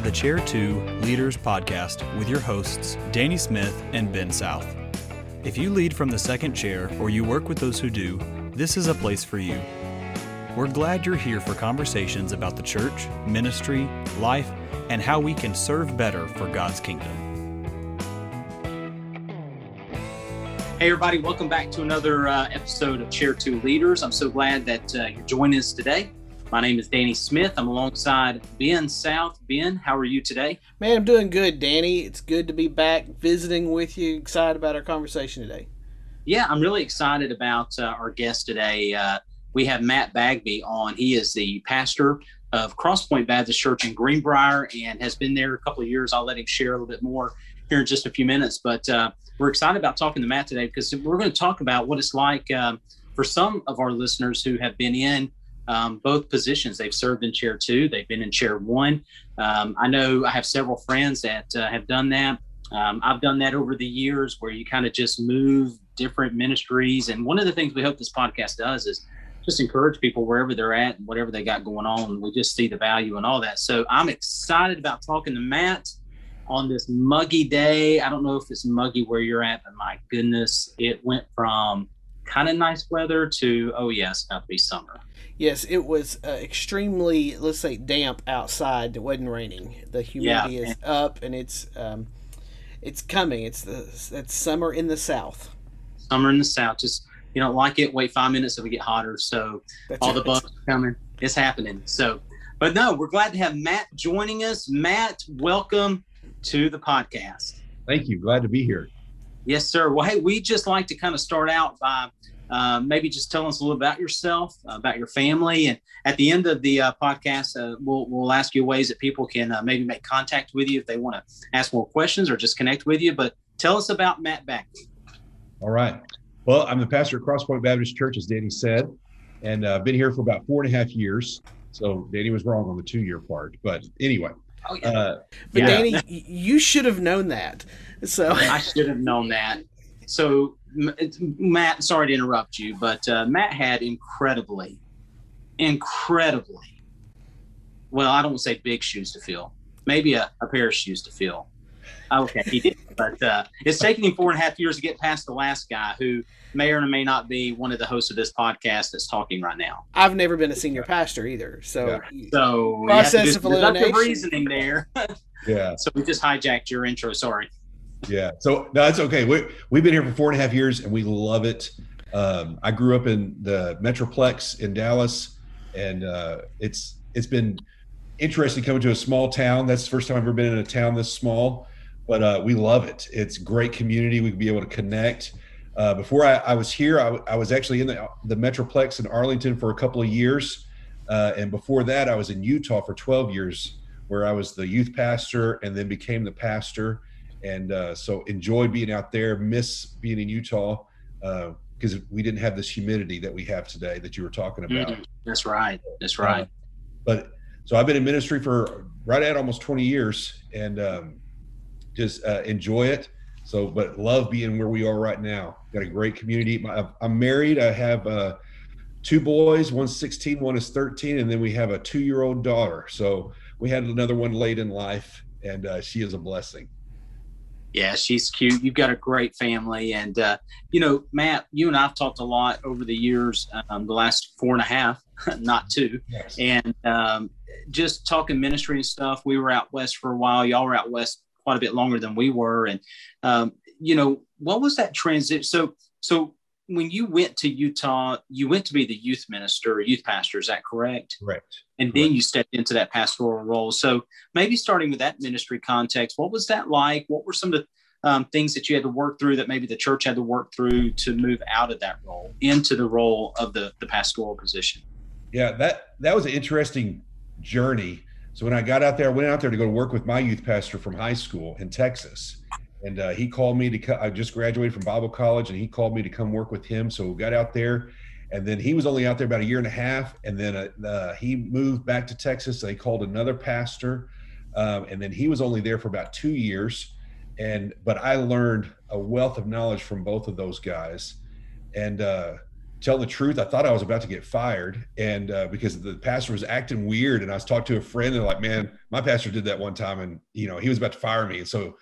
to the Chair 2 Leaders Podcast with your hosts, Danny Smith and Ben South. If you lead from the second chair or you work with those who do, this is a place for you. We're glad you're here for conversations about the church, ministry, life, and how we can serve better for God's kingdom. Hey, everybody, welcome back to another uh, episode of Chair 2 Leaders. I'm so glad that uh, you're joining us today. My name is Danny Smith. I'm alongside Ben South. Ben, how are you today? Man, I'm doing good, Danny. It's good to be back visiting with you. Excited about our conversation today. Yeah, I'm really excited about uh, our guest today. Uh, we have Matt Bagby on. He is the pastor of Crosspoint Baptist Church in Greenbrier and has been there a couple of years. I'll let him share a little bit more here in just a few minutes. But uh, we're excited about talking to Matt today because we're going to talk about what it's like um, for some of our listeners who have been in um, both positions. They've served in chair two, they've been in chair one. Um, I know I have several friends that uh, have done that. Um, I've done that over the years where you kind of just move different ministries. And one of the things we hope this podcast does is just encourage people wherever they're at and whatever they got going on. We just see the value and all that. So I'm excited about talking to Matt on this muggy day. I don't know if it's muggy where you're at, but my goodness, it went from kind of nice weather to, oh, yeah, it's about to be summer. Yes, it was uh, extremely, let's say, damp outside. It wasn't raining. The humidity yeah, is up, and it's um, it's coming. It's the it's summer in the south. Summer in the south. Just you don't like it. Wait five minutes, so we get hotter. So That's all right. the bugs are coming. It's happening. So, but no, we're glad to have Matt joining us. Matt, welcome to the podcast. Thank you. Glad to be here. Yes, sir. Well, hey, we just like to kind of start out by uh, maybe just tell us a little about yourself, uh, about your family, and at the end of the uh, podcast, uh, we'll we'll ask you ways that people can uh, maybe make contact with you if they want to ask more questions or just connect with you. But tell us about Matt Bagby. All right. Well, I'm the pastor at Crosspoint Baptist Church, as Danny said, and I've been here for about four and a half years. So Danny was wrong on the two-year part, but anyway. Oh, yeah. but yeah. Danny, you should have known that. So I should have known that. So Matt, sorry to interrupt you, but uh, Matt had incredibly, incredibly, well, I don't want to say big shoes to fill, maybe a, a pair of shoes to fill. Okay, he did, but uh, it's taken him four and a half years to get past the last guy who may or may not be one of the hosts of this podcast that's talking right now. I've never been a senior pastor either, so yeah. so process of elimination. reasoning there. yeah. So we just hijacked your intro. Sorry. Yeah. So no, it's okay. We we've been here for four and a half years and we love it. Um, I grew up in the Metroplex in Dallas, and uh, it's it's been interesting coming to a small town. That's the first time I've ever been in a town this small, but uh, we love it. It's great community. We can be able to connect. Uh, before I, I, was here, I, I, was actually in the, the Metroplex in Arlington for a couple of years, uh, and before that, I was in Utah for 12 years, where I was the youth pastor and then became the pastor and uh, so enjoy being out there. Miss being in Utah because uh, we didn't have this humidity that we have today that you were talking about. Mm, that's right. That's uh, right. but so I've been in ministry for right at almost 20 years, and um, just uh, enjoy it. So, but love being where we are right now. Got a great community. I'm married. I have uh, two boys. One's 16, one is 13, and then we have a two-year-old daughter. So we had another one late in life, and uh, she is a blessing. Yeah, she's cute. You've got a great family, and uh, you know, Matt, you and I've talked a lot over the years, um, the last four and a half, not two, yes. and um, just talking ministry and stuff. We were out west for a while. Y'all were out west quite a bit longer than we were, and um, you know, what was that transition? So, so when you went to Utah, you went to be the youth minister, youth pastor. Is that correct? Correct. And then you stepped into that pastoral role. So maybe starting with that ministry context, what was that like? What were some of the um, things that you had to work through that maybe the church had to work through to move out of that role into the role of the the pastoral position? Yeah, that that was an interesting journey. So when I got out there, I went out there to go to work with my youth pastor from high school in Texas and uh, he called me to. Co- I just graduated from Bible college, and he called me to come work with him. So we got out there, and then he was only out there about a year and a half, and then uh, he moved back to Texas. They called another pastor, um, and then he was only there for about two years. And but I learned a wealth of knowledge from both of those guys, and uh, tell the truth, I thought I was about to get fired, and uh, because the pastor was acting weird, and I was talking to a friend, and like, man, my pastor did that one time, and you know, he was about to fire me, and so.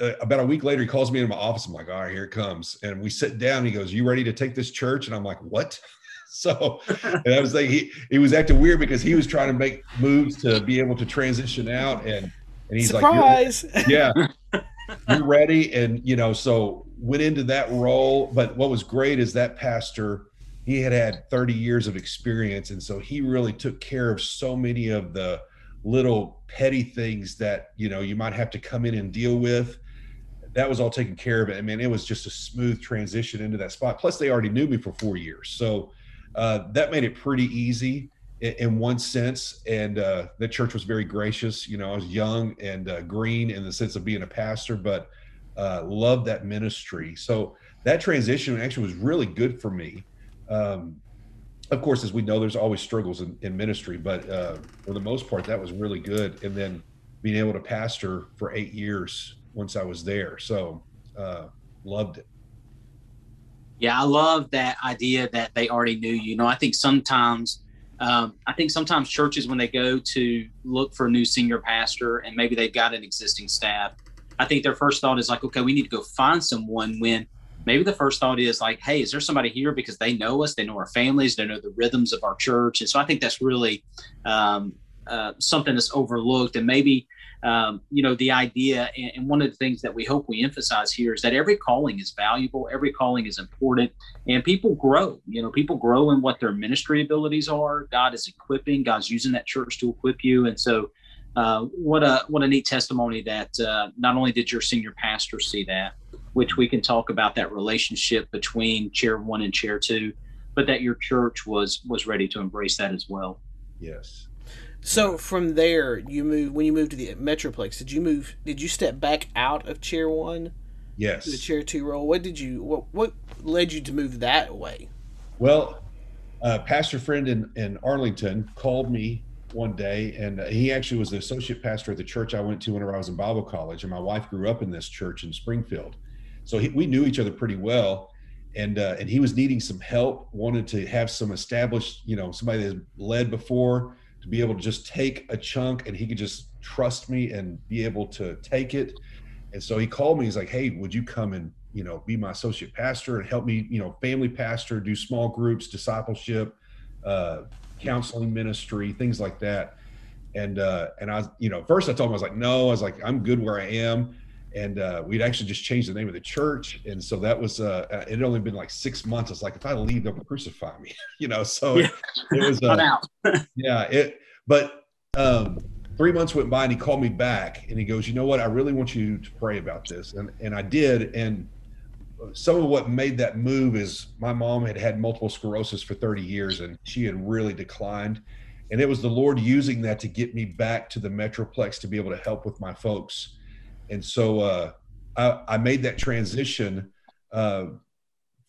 Uh, about a week later, he calls me in my office. I'm like, all right, here it comes. And we sit down. he goes, "You ready to take this church?" And I'm like, "What?" so and I was like, he he was acting weird because he was trying to make moves to be able to transition out, and and he's like Surprise! like, "Yeah, you're ready." And you know, so went into that role. But what was great is that pastor he had had 30 years of experience and so he really took care of so many of the little petty things that you know you might have to come in and deal with that was all taken care of. I mean it was just a smooth transition into that spot. Plus they already knew me for four years. So uh, that made it pretty easy in, in one sense. And uh, the church was very gracious. You know i was young and uh, green in the sense of being a pastor but uh, loved that ministry. So that transition actually was really good for me. Um, of course, as we know, there's always struggles in, in ministry, but uh, for the most part, that was really good. And then being able to pastor for eight years once I was there, so uh, loved it. Yeah, I love that idea that they already knew you. know, I think sometimes, um, I think sometimes churches when they go to look for a new senior pastor and maybe they've got an existing staff, I think their first thought is like, okay, we need to go find someone when maybe the first thought is like, hey, is there somebody here because they know us, they know our families, they know the rhythms of our church, and so I think that's really um, uh, something that's overlooked, and maybe. Um, you know the idea and, and one of the things that we hope we emphasize here is that every calling is valuable every calling is important and people grow you know people grow in what their ministry abilities are god is equipping god's using that church to equip you and so uh, what a what a neat testimony that uh, not only did your senior pastor see that which we can talk about that relationship between chair one and chair two, but that your church was was ready to embrace that as well. Yes. So from there, you move when you moved to the Metroplex. Did you move? Did you step back out of chair one? Yes. To the chair two role. What did you? What what led you to move that way? Well, a pastor friend in in Arlington called me one day, and he actually was the associate pastor at the church I went to whenever I was in Bible college, and my wife grew up in this church in Springfield. So he, we knew each other pretty well, and uh, and he was needing some help. Wanted to have some established, you know, somebody that's led before to be able to just take a chunk, and he could just trust me and be able to take it. And so he called me. He's like, "Hey, would you come and you know be my associate pastor and help me, you know, family pastor, do small groups, discipleship, uh, counseling ministry, things like that." And uh, and I, you know, first I told him I was like, "No," I was like, "I'm good where I am." And uh, we'd actually just changed the name of the church. And so that was uh, uh it had only been like six months. It's like if i leave they'll crucify me. You know so yeah. it, it, was uh, yeah it but um three months went by and he called me back and he goes you know what? I really want you to pray about this. And and i did. And some of what made that move is my mom had had multiple sclerosis for 30 years and she had really declined. And it was the lord using that to get me back to the metroplex to be able to help with my folks and so uh, I, I, made that transition uh,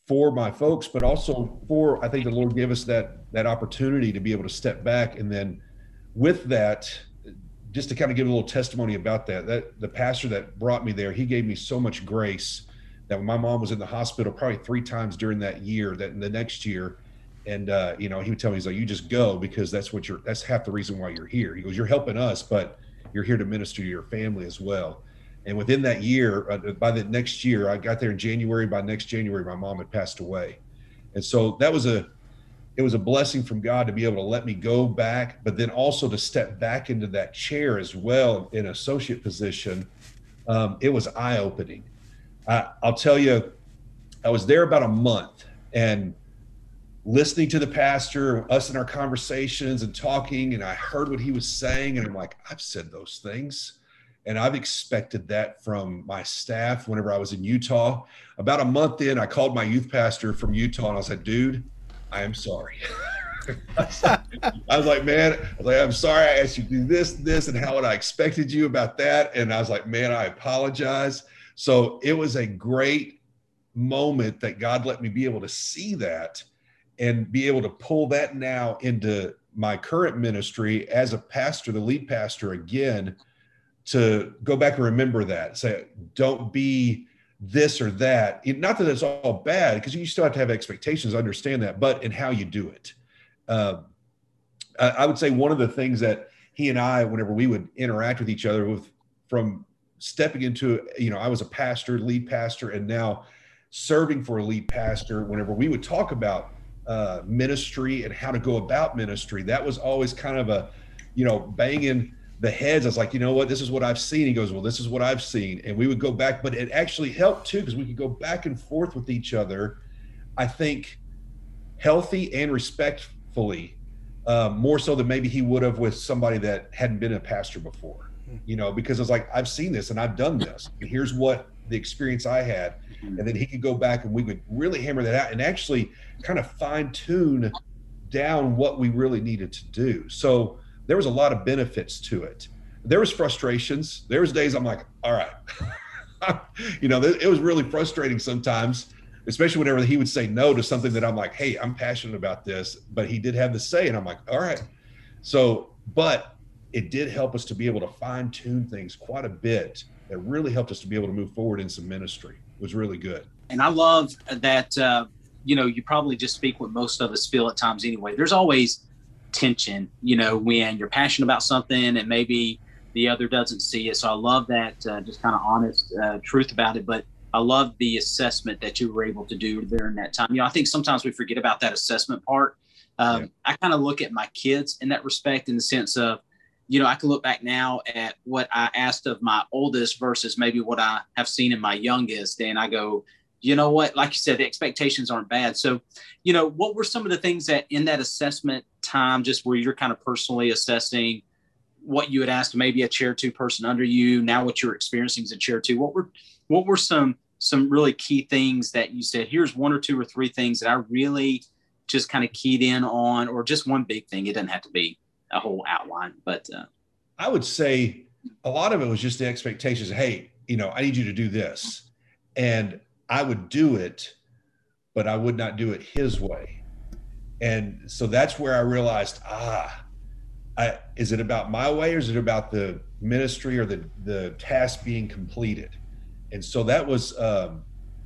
for my folks, but also for I think the Lord gave us that that opportunity to be able to step back, and then with that, just to kind of give a little testimony about that, that the pastor that brought me there, he gave me so much grace that when my mom was in the hospital probably three times during that year, that in the next year, and uh, you know he would tell me he's like, you just go because that's what you're that's half the reason why you're here. He goes, you're helping us, but you're here to minister to your family as well. And within that year, uh, by the next year, I got there in January. By next January, my mom had passed away, and so that was a it was a blessing from God to be able to let me go back, but then also to step back into that chair as well in associate position. Um, it was eye opening. I'll tell you, I was there about a month and listening to the pastor, us in our conversations and talking, and I heard what he was saying, and I'm like, I've said those things. And I've expected that from my staff whenever I was in Utah. About a month in, I called my youth pastor from Utah and I said, dude, I am sorry. I was like, man, I was like, I'm sorry I asked you to do this, this, and how would I expected you about that. And I was like, man, I apologize. So it was a great moment that God let me be able to see that and be able to pull that now into my current ministry as a pastor, the lead pastor again to go back and remember that. Say, don't be this or that. Not that it's all bad, because you still have to have expectations, understand that, but in how you do it. Uh, I would say one of the things that he and I, whenever we would interact with each other, with from stepping into, you know, I was a pastor, lead pastor, and now serving for a lead pastor. Whenever we would talk about uh, ministry and how to go about ministry, that was always kind of a, you know, banging the heads. I was like, you know what, this is what I've seen. He goes, well, this is what I've seen, and we would go back, but it actually helped too because we could go back and forth with each other. I think healthy and respectfully uh, more so than maybe he would have with somebody that hadn't been a pastor before. You know, because it's like I've seen this and I've done this. And here's what the experience I had, and then he could go back and we would really hammer that out and actually kind of fine tune down what we really needed to do. So there was a lot of benefits to it. There was frustrations. There was days I'm like, all right, you know, it was really frustrating sometimes especially whenever he would say no to something that I'm like, hey, I'm passionate about this, but he did have the say, and I'm like, all right. So, but it did help us to be able to fine tune things quite a bit. That really helped us to be able to move forward in some ministry. It was really good. And I love that. Uh, you know, you probably just speak what most of us feel at times anyway. There's always tension, you know, when you're passionate about something and maybe the other doesn't see it. So I love that, uh, just kind of honest uh, truth about it. But I love the assessment that you were able to do during that time. You know, I think sometimes we forget about that assessment part. Um, yeah. I kind of look at my kids in that respect, in the sense of, you know, I can look back now at what I asked of my oldest versus maybe what I have seen in my youngest, and I go, you know what? Like you said, the expectations aren't bad. So, you know, what were some of the things that in that assessment time, just where you're kind of personally assessing what you had asked maybe a chair two person under you, now what you're experiencing as a chair two? What were what were some some really key things that you said here's one or two or three things that i really just kind of keyed in on or just one big thing it doesn't have to be a whole outline but uh, i would say a lot of it was just the expectations hey you know i need you to do this and i would do it but i would not do it his way. And so that's where i realized ah I, is it about my way or is it about the ministry or the the task being completed? And so that was um,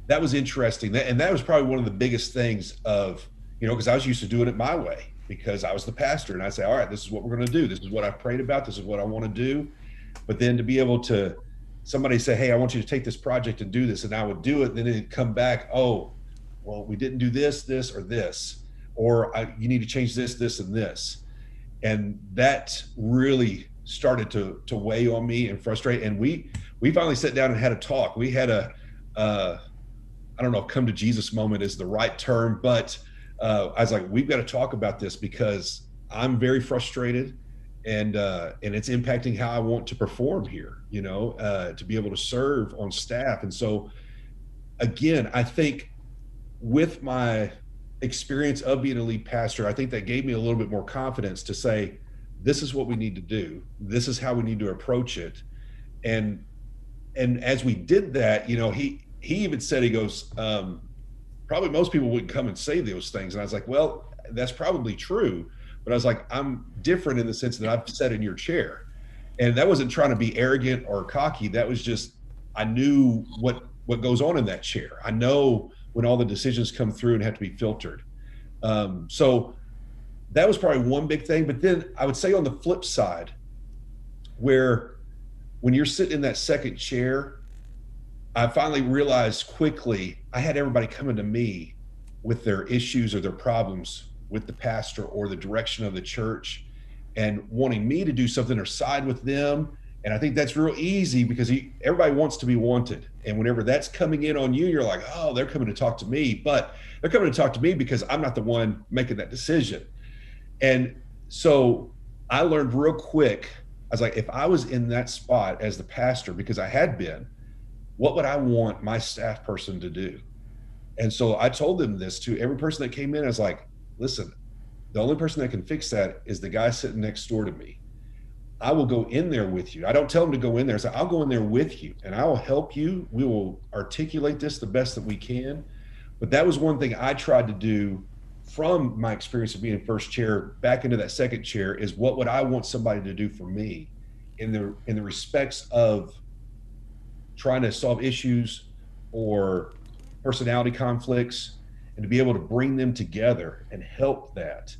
that was interesting. That, and that was probably one of the biggest things of you know because i was used to doing it my way because i was the pastor and i say all right this is what we're going to do. This is what i prayed about. This is what i want to do. But then to be able to somebody say hey i want you to take this project and do this and i would do it and then it'd come back oh well we didn't do this this or this or you need to change this this and this and that really started to to weigh on me and frustrate and we we finally sat down and had a talk. We had a, uh, I don't know, come to Jesus moment is the right term, but uh, I was like, we've got to talk about this because I'm very frustrated and uh, and it's impacting how I want to perform here. You know, uh, to be able to serve on staff, and so again, I think with my experience of being a lead pastor, I think that gave me a little bit more confidence to say, this is what we need to do. This is how we need to approach it, and and as we did that, you know, he he even said he goes, um, probably most people wouldn't come and say those things, and I was like, well, that's probably true, but I was like, I'm different in the sense that I've sat in your chair, and that wasn't trying to be arrogant or cocky. That was just I knew what what goes on in that chair. I know when all the decisions come through and have to be filtered. Um, so that was probably one big thing. But then I would say on the flip side, where when you're sitting in that second chair, I finally realized quickly I had everybody coming to me with their issues or their problems with the pastor or the direction of the church and wanting me to do something or side with them. And I think that's real easy because he, everybody wants to be wanted. And whenever that's coming in on you, you're like, oh, they're coming to talk to me. But they're coming to talk to me because I'm not the one making that decision. And so I learned real quick I was like, if I was in that spot as the pastor, because I had been, what would I want my staff person to do? And so I told them this to every person that came in. I was like, listen, the only person that can fix that is the guy sitting next door to me. I will go in there with you. I don't tell them to go in there. Say, I'll go in there with you and I will help you. We will articulate this the best that we can. But that was one thing I tried to do from my experience of being first chair back into that second chair is what would I want somebody to do for me in the in the respects of trying to solve issues or personality conflicts and to be able to bring them together and help that.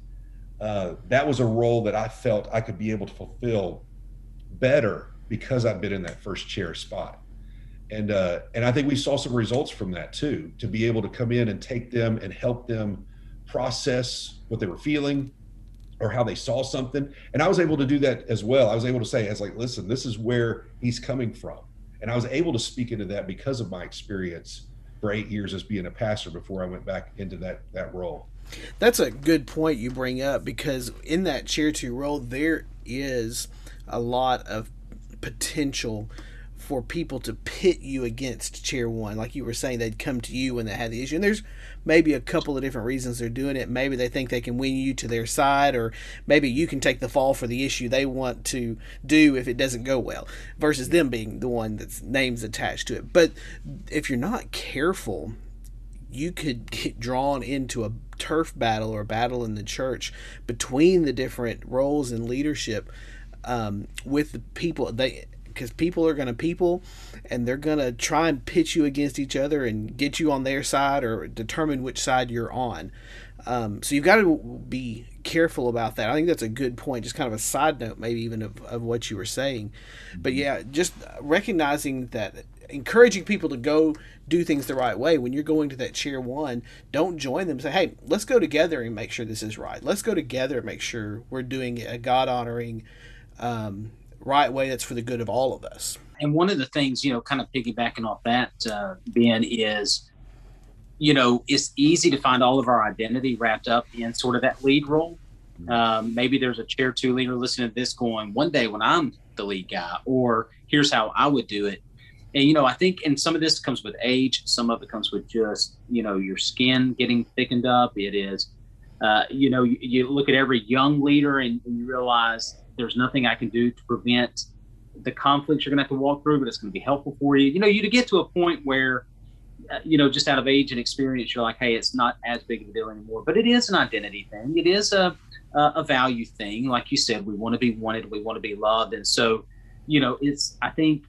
Uh, that was a role that I felt I could be able to fulfill better because I've been in that first chair spot. And uh, and I think we saw some results from that too, to be able to come in and take them and help them process what they were feeling or how they saw something. And I was able to do that as well. I was able to say, as like, listen, this is where he's coming from. And I was able to speak into that because of my experience for eight years as being a pastor before I went back into that that role. That's a good point you bring up because in that chair two role there is a lot of potential for people to pit you against chair one. Like you were saying, they'd come to you when they had the issue. And there's maybe a couple of different reasons they're doing it. Maybe they think they can win you to their side, or maybe you can take the fall for the issue they want to do if it doesn't go well, versus them being the one that's names attached to it. But if you're not careful, you could get drawn into a turf battle or a battle in the church between the different roles in leadership um, with the people they because people are going to people and they're going to try and pitch you against each other and get you on their side or determine which side you're on. Um, so you've got to be careful about that. I think that's a good point, just kind of a side note, maybe even of, of what you were saying. But yeah, just recognizing that, encouraging people to go do things the right way. When you're going to that chair one, don't join them. Say, hey, let's go together and make sure this is right. Let's go together and make sure we're doing a God honoring um, right way that's for the good of all of us. And one of the things, you know, kind of piggybacking off that, uh, Ben, is, you know, it's easy to find all of our identity wrapped up in sort of that lead role. Mm-hmm. Um, maybe there's a chair two leader listening to this going, one day when I'm the lead guy, or here's how I would do it. And, you know, I think, and some of this comes with age, some of it comes with just, you know, your skin getting thickened up. It is, uh, you know, you, you, look at every young leader and, and you realize there's nothing I can do to prevent the conflicts you're going to have to walk through, but it's going to be helpful for you. You know, you to get to a point where, uh, you know, just out of age and experience, you're like, hey, it's not as big of a deal anymore. But it is an identity thing. It is a a value thing. Like you said, we want to be wanted, we want to be loved, and so, you know, it's I think.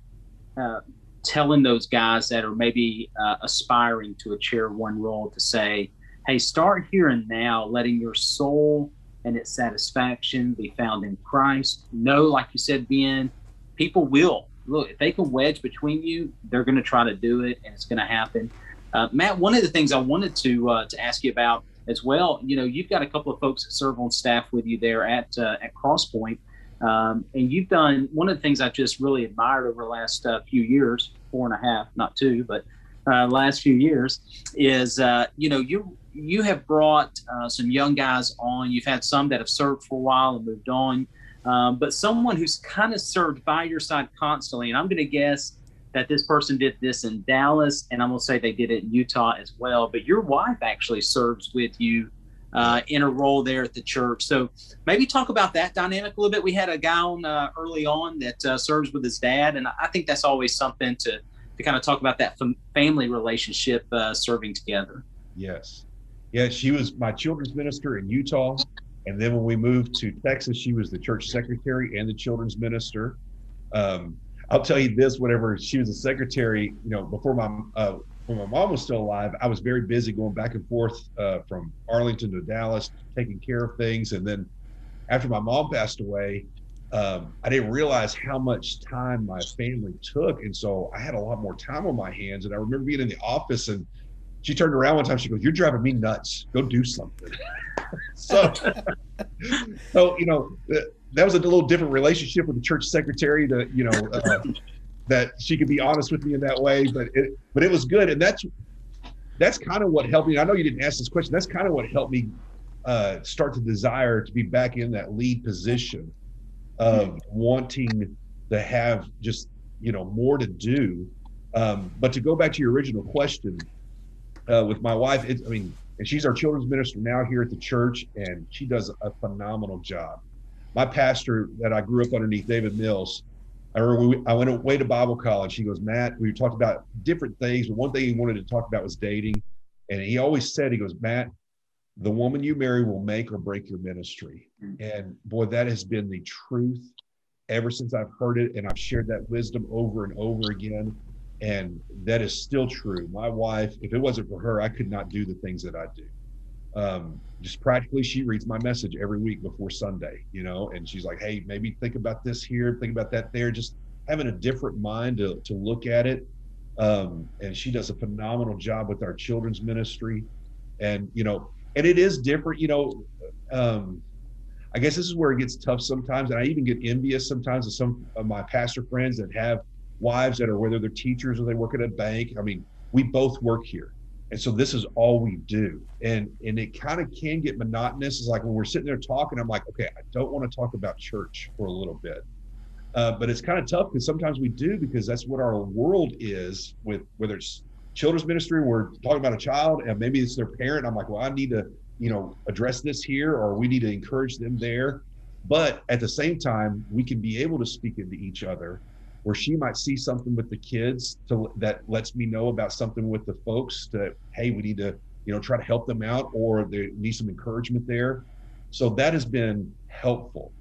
Uh, telling those guys that are maybe uh, aspiring to a chair one role to say, hey, start here and now, letting your soul and its satisfaction be found in Christ. No, like you said, Ben, people will look if they can wedge between you, they're going to try to do it, and it's going to happen. Uh, Matt, one of the things I wanted to uh, to ask you about as well, you know, you've got a couple of folks that serve on staff with you there at uh, at Crosspoint, um, and you've done one of the things I've just really admired over the last uh, few years, four and a half, not two, but uh, last few years, is uh, you know you you have brought uh, some young guys on. You've had some that have served for a while and moved on, um, but someone who's kind of served by your side constantly. And I'm going to guess that this person did this in Dallas, and I'm going to say they did it in Utah as well. But your wife actually serves with you uh, in a role there at the church. So maybe talk about that dynamic a little bit. We had a guy on uh, early on that uh, serves with his dad, and I think that's always something to to kind of talk about that family relationship uh, serving together. Yes. Yeah, she was my children's minister in Utah. And then when we moved to Texas, she was the church secretary and the children's minister. Um, I'll tell you this: whenever she was a secretary, you know, before my uh, when my mom was still alive, I was very busy going back and forth uh, from Arlington to Dallas, taking care of things. And then after my mom passed away, um, I didn't realize how much time my family took, and so I had a lot more time on my hands. And I remember being in the office and she turned around one time. She goes, "You're driving me nuts. Go do something." so, so you know, that was a little different relationship with the church secretary. To you know, uh, that she could be honest with me in that way, but it, but it was good, and that's that's kind of what helped me. I know you didn't ask this question. That's kind of what helped me uh, start to desire to be back in that lead position of wanting to have just you know more to do. Um, but to go back to your original question, uh, with my wife. It, I mean, and she's our children's minister now here at the church, and she does a phenomenal job. My pastor that I grew up underneath, David Mills, I remember we, I went away to Bible college. He goes, Matt, we talked about different things, but one thing he wanted to talk about was dating. And he always said, he goes, Matt, the woman you marry will make or break your ministry. Mm. And boy, that has been the truth ever since I've heard it. And I've shared that wisdom over and over again. And that is still true. My wife, if it wasn't for her, I could not do the things that I do. Um, just practically, she reads my message every week before Sunday, you know, and she's like, "Hey, maybe think about this here, think about that there." Just having a different mind to to look at it. Um, and she does a phenomenal job with our children's ministry, and you know, and it is different, you know. Um, I guess this is where it gets tough sometimes, and I even get envious sometimes of some of my pastor friends that have wives that are whether they're teachers or they work at a bank. I mean, we both work here. And so this is all we do. And and it kind of can get monotonous. It's like when we're sitting there talking, I'm like, okay, I don't want to talk about church for a little bit. Uh, but it's kind of tough because sometimes we do because that's what our world is with whether it's children's ministry, we're talking about a child and maybe it's their parent. I'm like, well, I need to you know address this here or we need to encourage them there but at the same time we can be able to speak into each other where she might see something with the kids to that lets me know about something with the folks that hey we need to you know try to help them out or they need some encouragement there. So that has been helpful.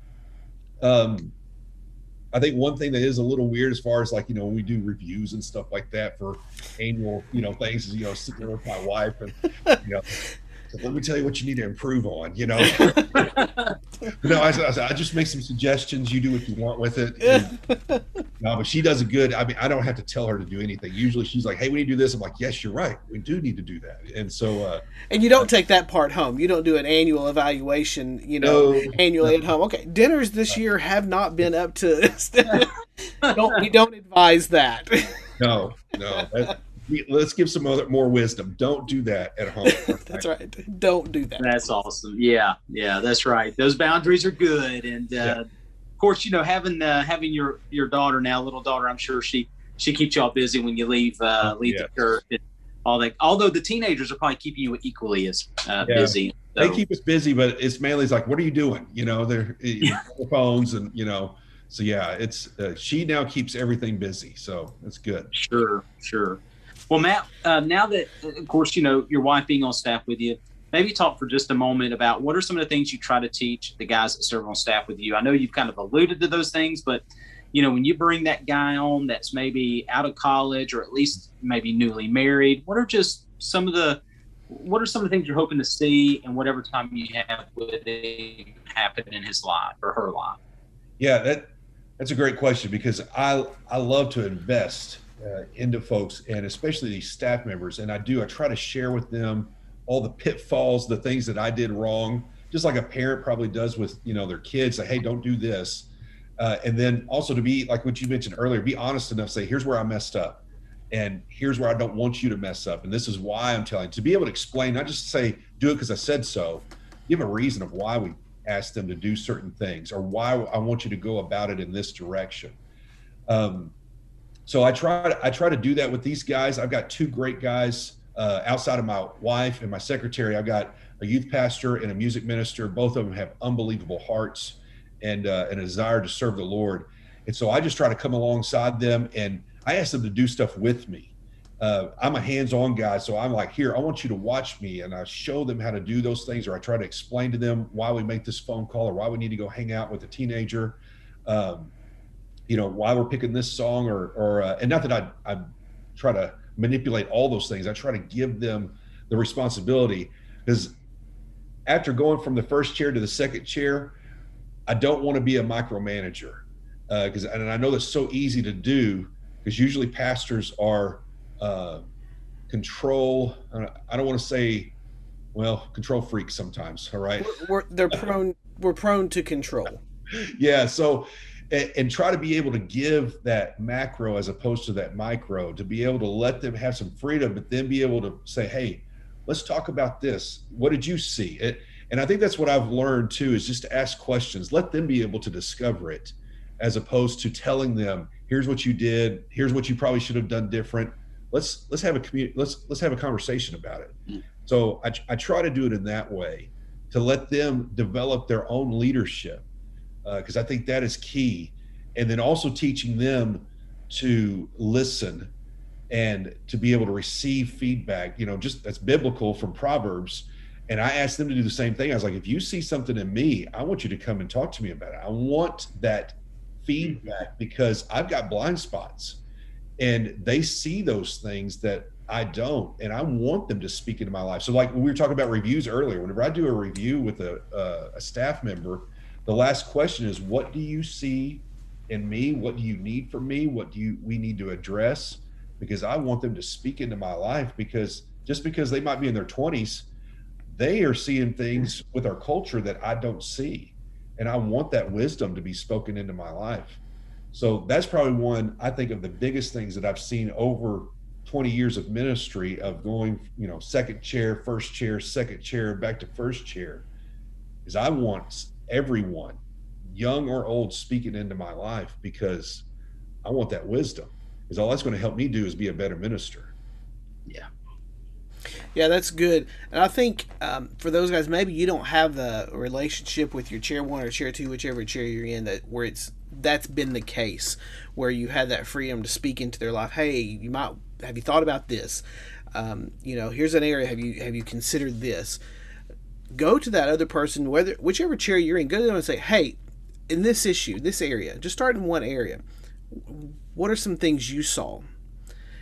Um I think one thing that is a little weird as far as like, you know, when we do reviews and stuff like that for annual, you know, things is, you know, sitting there with my wife and, you know, let me tell you what you need to improve on, you know. no, I, I, I, just make some suggestions. You do what you want with it. And, no, but she does a good. I mean, I don't have to tell her to do anything. Usually, she's like, "Hey, we need to do this." I'm like, "Yes, you're right. We do need to do that." And so, uh, and you don't take that part home. You don't do an annual evaluation, you know, no, annually no. at home. Okay, dinners this year have not been up to. don't we don't advise that. no, no. That, let's give some other more wisdom. Don't do that at home. that's right. Don't do that. That's awesome. Yeah, yeah, that's right. Those boundaries are good, and uh, yeah. of course, you know, having uh, having your your daughter now, little daughter, I'm sure she she keeps y'all busy when you leave uh, oh, leave the church. And all that. Although the teenagers are probably keeping you equally as uh, yeah. busy. So. They keep us busy, but it's mainly it's like, what are you doing? You know, they're yeah. phones and you know. So yeah, it's uh, she now keeps everything busy, so that's good. Sure, sure. Well, Matt, uh, now that, of course, you know, your wife being on staff with you, maybe talk for just a moment about what are some of the things you try to teach the guys that serve on staff with you. I know you've kind of alluded to those things, but you know, when you bring that guy on that's maybe out of college or at least maybe newly married, what are just some of the what are some of the things you're hoping to see and whatever time you have with it happen in his life or her life? Yeah, that that's a great question because I I love to invest uh, into folks and especially these staff members. And I do, I try to share with them all the pitfalls, the things that I did wrong, just like a parent probably does with, you know, their kids say, Hey, don't do this. Uh, and then also to be like what you mentioned earlier, be honest enough, say, here's where I messed up and here's where I don't want you to mess up. And this is why I'm telling to be able to explain, not just say, do it because I said so, give a reason of why we asked them to do certain things or why I want you to go about it in this direction. Um, so I try to, I try to do that with these guys. I've got two great guys uh, outside of my wife and my secretary. I've got a youth pastor and a music minister. Both of them have unbelievable hearts and uh, and a desire to serve the Lord. And so I just try to come alongside them and I ask them to do stuff with me. Uh, I'm a hands-on guy, so I'm like, here, I want you to watch me, and I show them how to do those things, or I try to explain to them why we make this phone call, or why we need to go hang out with a teenager. Um, you know why we're picking this song or or uh, and not that I I try to manipulate all those things. I try to give them the responsibility because after going from the first chair to the second chair, I don't want to be a micromanager because uh, and I know that's so easy to do because usually pastors are uh, control. I don't want to say well control freaks sometimes. All right, we're, we're, they're prone. we're prone to control. yeah, so and, and, try to be able to give that macro as opposed to that micro to be able to let them have some freedom but then be able to say hey let's talk about this. What did you see? It, and i think that's what i've learned too is just to ask questions. Let them be able to discover it as opposed to telling them here's what you did. Here's what you probably should have done different. Let's let's have a community let's let's have a conversation about it. Mm. so I, I try to do it in that way to let them develop their own leadership because uh, I think that is key. And then also teaching them to listen and to be able to receive feedback, you know, just that's biblical from Proverbs. And I asked them to do the same thing. I was like, if you see something in me, I want you to come and talk to me about it. I want that feedback because I've got blind spots. and they see those things that I don't, and I want them to speak into my life. So, like we were talking about reviews earlier, whenever I do a review with a, a, a staff member, the last question is, "What do you see in me? What do you need from me? What do you we need to address?" Because I want them to speak into my life. Because just because they might be in their twenties, they are seeing things with our culture that I don't see, and I want that wisdom to be spoken into my life. So that's probably one I think of the biggest things that I've seen over 20 years of ministry of going, you know, second chair, first chair, second chair, back to first chair, is I want everyone, young or old, speaking into my life because I want that wisdom. Is all that's going to help me do is be a better minister. Yeah. Yeah, that's good. And I think um, for those guys, maybe you don't have the relationship with your chair one or chair two, whichever chair you're in, that where it's that's been the case, where you had that freedom to speak into their life. Hey, you might have you thought about this? Um, you know, here's an area. Have you have you considered this? Go to that other person, whether whichever chair you're in. Go to them and say, "Hey, in this issue, this area, just start in one area. What are some things you saw?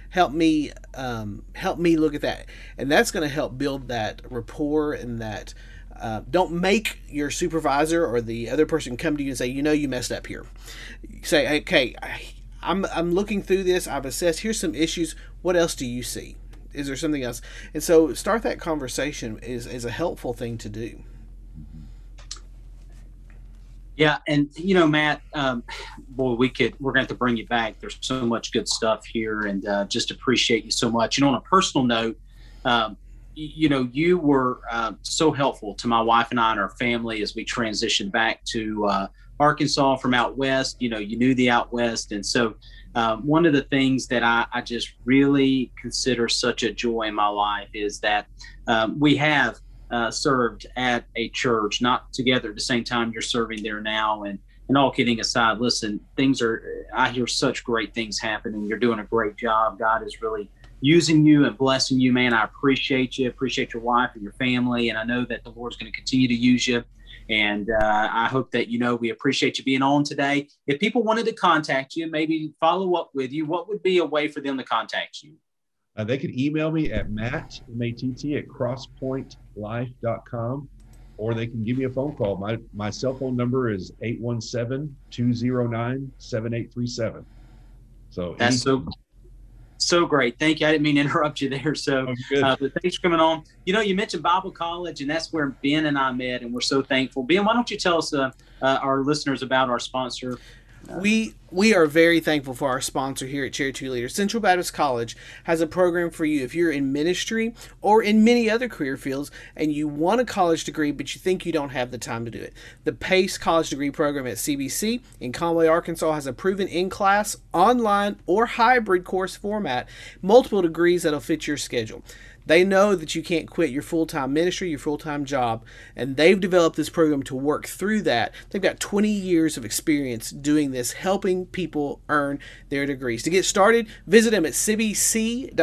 Help me, um, help me look at that, and that's going to help build that rapport and that." Uh, don't make your supervisor or the other person come to you and say, you know, you messed up here. Say, okay, I, I'm I'm looking through this. I've assessed. Here's some issues. What else do you see? Is there something else? And so start that conversation is is a helpful thing to do. Yeah, and you know, Matt, um, boy, we could we're going to have to bring you back. There's so much good stuff here, and uh, just appreciate you so much. Know, on a personal note, um, you, know, you were uh, so helpful to my wife and I and our family as we transitioned back to uh, Arkansas from out west. You know, you knew the out west, and so um, one of the things that I, I, just really consider such a joy in my life is that um, we have uh, served at a church, not together at the same time you're serving there now, and and all kidding aside, listen, things are. I hear such great things happening. You're doing a great job. God is really using you and blessing you, man. I appreciate you. Appreciate your wife and your family, and I know that the Lord's going to continue to use you. And uh, I hope that you know we appreciate you being on today. If people wanted to contact you, maybe follow up with you, what would be a way for them to contact you? Uh, they could email me at matt, M-A-T-T, at crosspointlife.com, or they can give me a phone call. My, my cell phone number is 817-209-7837. So that's so so great. Thank you. I didn't mean to interrupt you there. So, oh, uh, but thanks for coming on. You know, you mentioned Bible College, and that's where Ben and I met, and we're so thankful. Ben, why don't you tell us, uh, uh, our listeners, about our sponsor? We we are very thankful for our sponsor here at Chair 2 Leaders. Central Baptist College has a program for you if you're in ministry or in many other career fields and you want a college degree but you think you don't have the time to do it. The PACE College Degree Program at CBC in Conway, Arkansas has a proven in-class, online, or hybrid course format, multiple degrees that'll fit your schedule. They know that you can't quit your full time ministry, your full time job, and they've developed this program to work through that. They've got 20 years of experience doing this, helping people earn their degrees. To get started, visit them at cbc.edu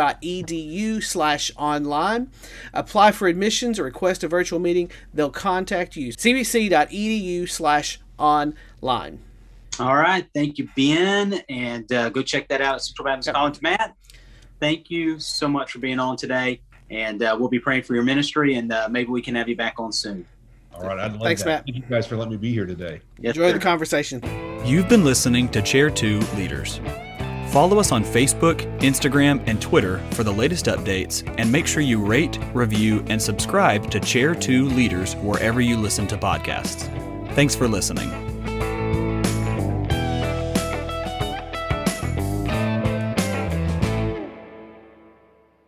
slash online. Apply for admissions or request a virtual meeting. They'll contact you. cbc.edu slash online. All right. Thank you, Ben. And uh, go check that out at Central Baptist College. Matt, thank you so much for being on today and uh, we'll be praying for your ministry, and uh, maybe we can have you back on soon. All right, I'd love Thanks, that. Matt. Thank you guys for letting me be here today. Yes, Enjoy sir. the conversation. You've been listening to Chair 2 Leaders. Follow us on Facebook, Instagram, and Twitter for the latest updates, and make sure you rate, review, and subscribe to Chair 2 Leaders wherever you listen to podcasts. Thanks for listening.